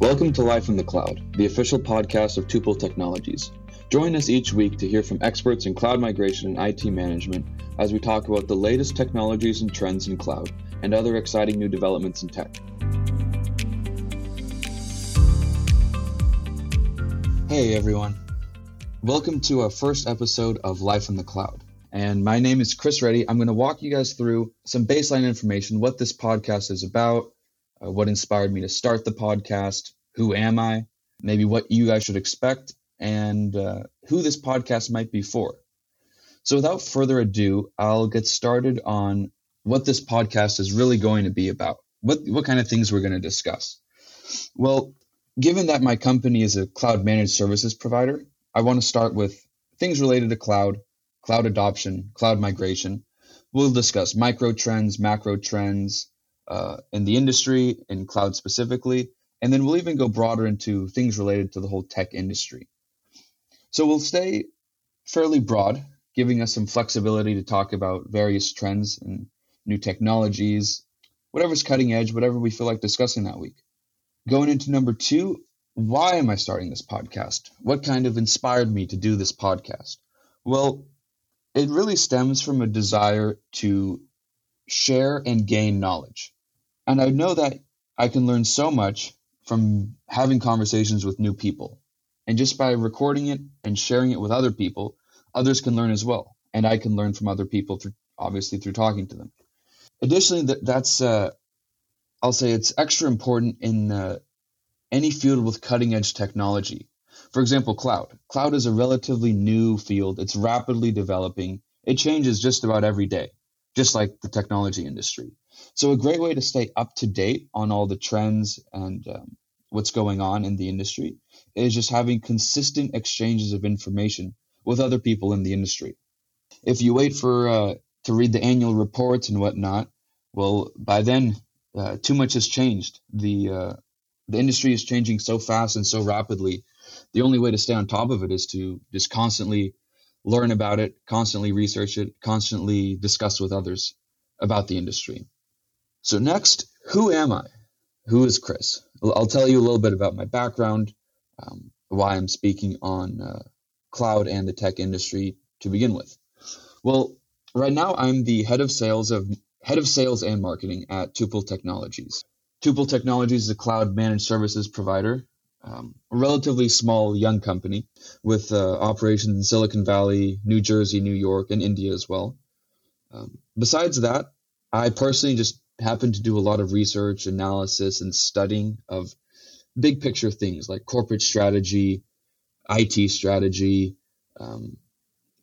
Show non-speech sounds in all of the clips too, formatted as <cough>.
Welcome to Life in the Cloud, the official podcast of Tuple Technologies. Join us each week to hear from experts in cloud migration and IT management as we talk about the latest technologies and trends in cloud and other exciting new developments in tech. Hey everyone. Welcome to our first episode of Life in the Cloud. And my name is Kris Reddy. I'm going to walk you guys through some baseline information, what this podcast is about, uh, what inspired me to start the podcast, who am I, maybe what you guys should expect, and uh, who this podcast might be for. So, without further ado, I'll get started on what this podcast is really going to be about. What, what kind of things we're going to discuss. Well, given that my company is a cloud managed services provider, I want to start with things related to cloud, cloud adoption, cloud migration. We'll discuss micro trends, macro trends uh, in the industry, in cloud specifically, and then we'll even go broader into things related to the whole tech industry. So we'll stay fairly broad, giving us some flexibility to talk about various trends and new technologies, whatever's cutting edge, whatever we feel like discussing that week. Going into number two, why am I starting this podcast? What kind of inspired me to do this podcast? Well, it really stems from a desire to share and gain knowledge. And I know that I can learn so much from having conversations with new people. And just by recording it and sharing it with other people, others can learn as well. And I can learn from other people through obviously through talking to them. Additionally, that, that's uh, I'll say it's extra important in uh, any field with cutting edge technology. For example, cloud. Cloud is a relatively new field. It's rapidly developing. It changes just about every day, just like the technology industry. So, a great way to stay up to date on all the trends and um, what's going on in the industry is just having consistent exchanges of information with other people in the industry. If you wait for uh, to read the annual reports and whatnot, well, by then uh, too much has changed. The uh, the industry is changing so fast and so rapidly. The only way to stay on top of it is to just constantly learn about it, constantly research it, constantly discuss with others about the industry. So next, who am I? Who is Kris? I'll tell you a little bit about my background, um, why I'm speaking on uh, cloud and the tech industry to begin with. Well, right now I'm the head of sales of head of sales and marketing at Tuple Technologies. Tuple Technologies is a cloud managed services provider, um, a relatively small young company with uh, operations in Silicon Valley, New Jersey, New York, and India as well. Um, besides that, I personally just happen to do a lot of research, analysis, and studying of big picture things like corporate strategy, IT strategy, um,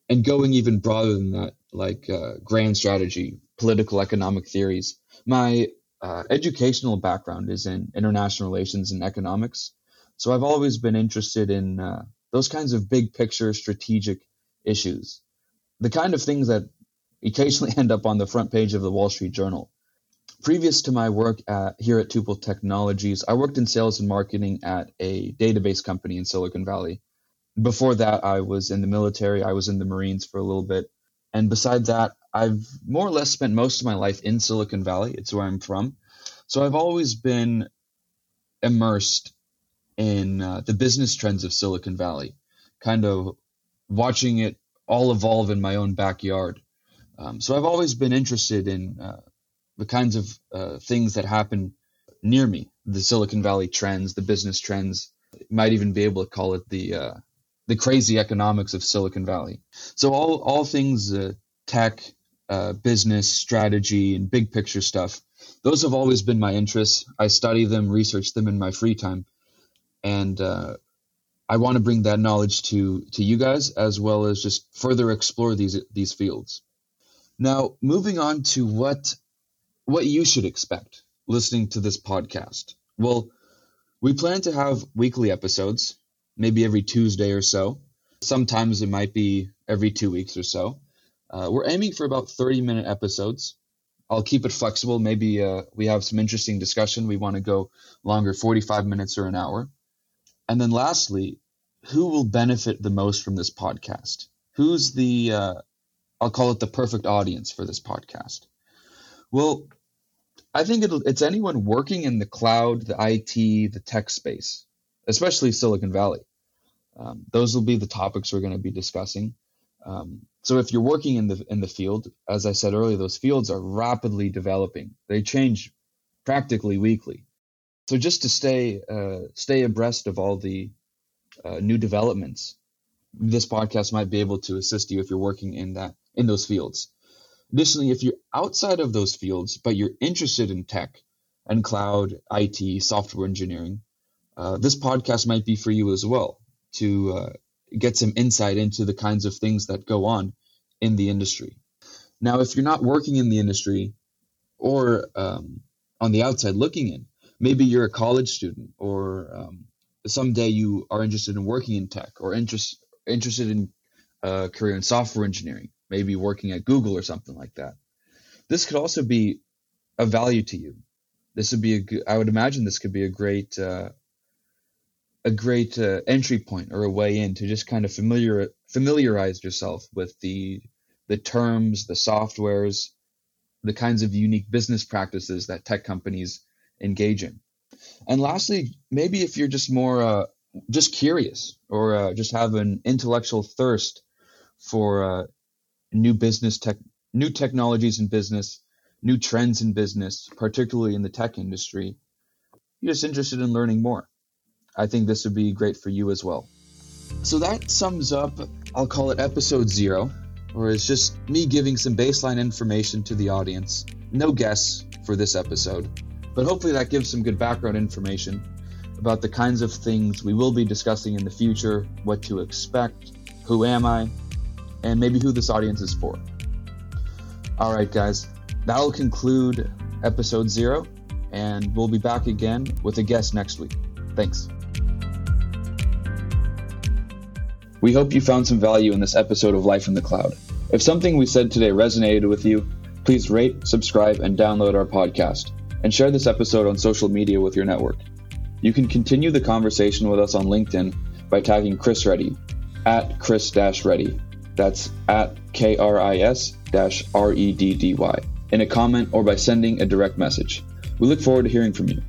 and going even broader than that, like uh, grand strategy, political economic theories. My uh, educational background is in international relations and economics. So I've always been interested in uh, those kinds of big picture strategic issues, the kind of things that occasionally <laughs> end up on the front page of the Wall Street Journal. Previous to my work at, here at Tuple Technologies, I worked in sales and marketing at a database company in Silicon Valley. Before that, I was in the military. I was in the Marines for a little bit. And beside that, I've more or less spent most of my life in Silicon Valley. It's where I'm from. So I've always been immersed in uh, the business trends of Silicon Valley, kind of watching it all evolve in my own backyard. Um, so I've always been interested in uh, the kinds of uh, things that happen near me, the Silicon Valley trends, the business trends. Might even be able to call it the uh, the crazy economics of Silicon Valley. So all all things uh, tech, uh, business, strategy, and big picture stuff. Those have always been my interests. I study them, research them in my free time, and uh, I want to bring that knowledge to to you guys as well as just further explore these these fields. Now, moving on to what what you should expect listening to this podcast. Well, we plan to have weekly episodes maybe every Tuesday or so. Sometimes it might be every two weeks or so. Uh, we're aiming for about 30 minute episodes. I'll keep it flexible. Maybe uh, we have some interesting discussion. We want to go longer, 45 minutes or an hour. And then lastly, who will benefit the most from this podcast? Who's the, uh, I'll call it the perfect audience for this podcast? Well, I think it's anyone working in the cloud, the IT, the tech space, especially Silicon Valley. Um, those will be the topics we're going to be discussing. Um, so if you're working in the in the field, as I said earlier, those fields are rapidly developing. They change practically weekly. So just to stay uh, stay abreast of all the uh, new developments, this podcast might be able to assist you if you're working in that in those fields. Additionally, if you're outside of those fields but you're interested in tech and cloud, IT, software engineering, uh, this podcast might be for you as well to uh, get some insight into the kinds of things that go on in the industry. Now, if you're not working in the industry or um, on the outside looking in, maybe you're a college student or um, someday you are interested in working in tech or interest, interested in a uh, career in software engineering, maybe working at Google or something like that. This could also be a value to you. This would be a, I would imagine this could be a great uh, a great uh, entry point or a way in to just kind of familiar familiarize yourself with the the terms, the softwares, the kinds of unique business practices that tech companies engage in. And lastly, maybe if you're just more uh, just curious or uh, just have an intellectual thirst for uh, new business tech, new technologies in business, new trends in business, particularly in the tech industry, you're just interested in learning more. I think this would be great for you as well. So that sums up, I'll call it episode zero, or it's just me giving some baseline information to the audience. No guests for this episode, but hopefully that gives some good background information about the kinds of things we will be discussing in the future, what to expect, who am I, and maybe who this audience is for. All right, guys, that'll conclude episode zero, and we'll be back again with a guest next week. Thanks. We hope you found some value in this episode of Life in the Cloud. If something we said today resonated with you, please rate, subscribe, and download our podcast, and share this episode on social media with your network. You can continue the conversation with us on LinkedIn by tagging Kris Reddy at Kris Reddy. That's at K R I S R E D D Y in a comment or by sending a direct message. We look forward to hearing from you.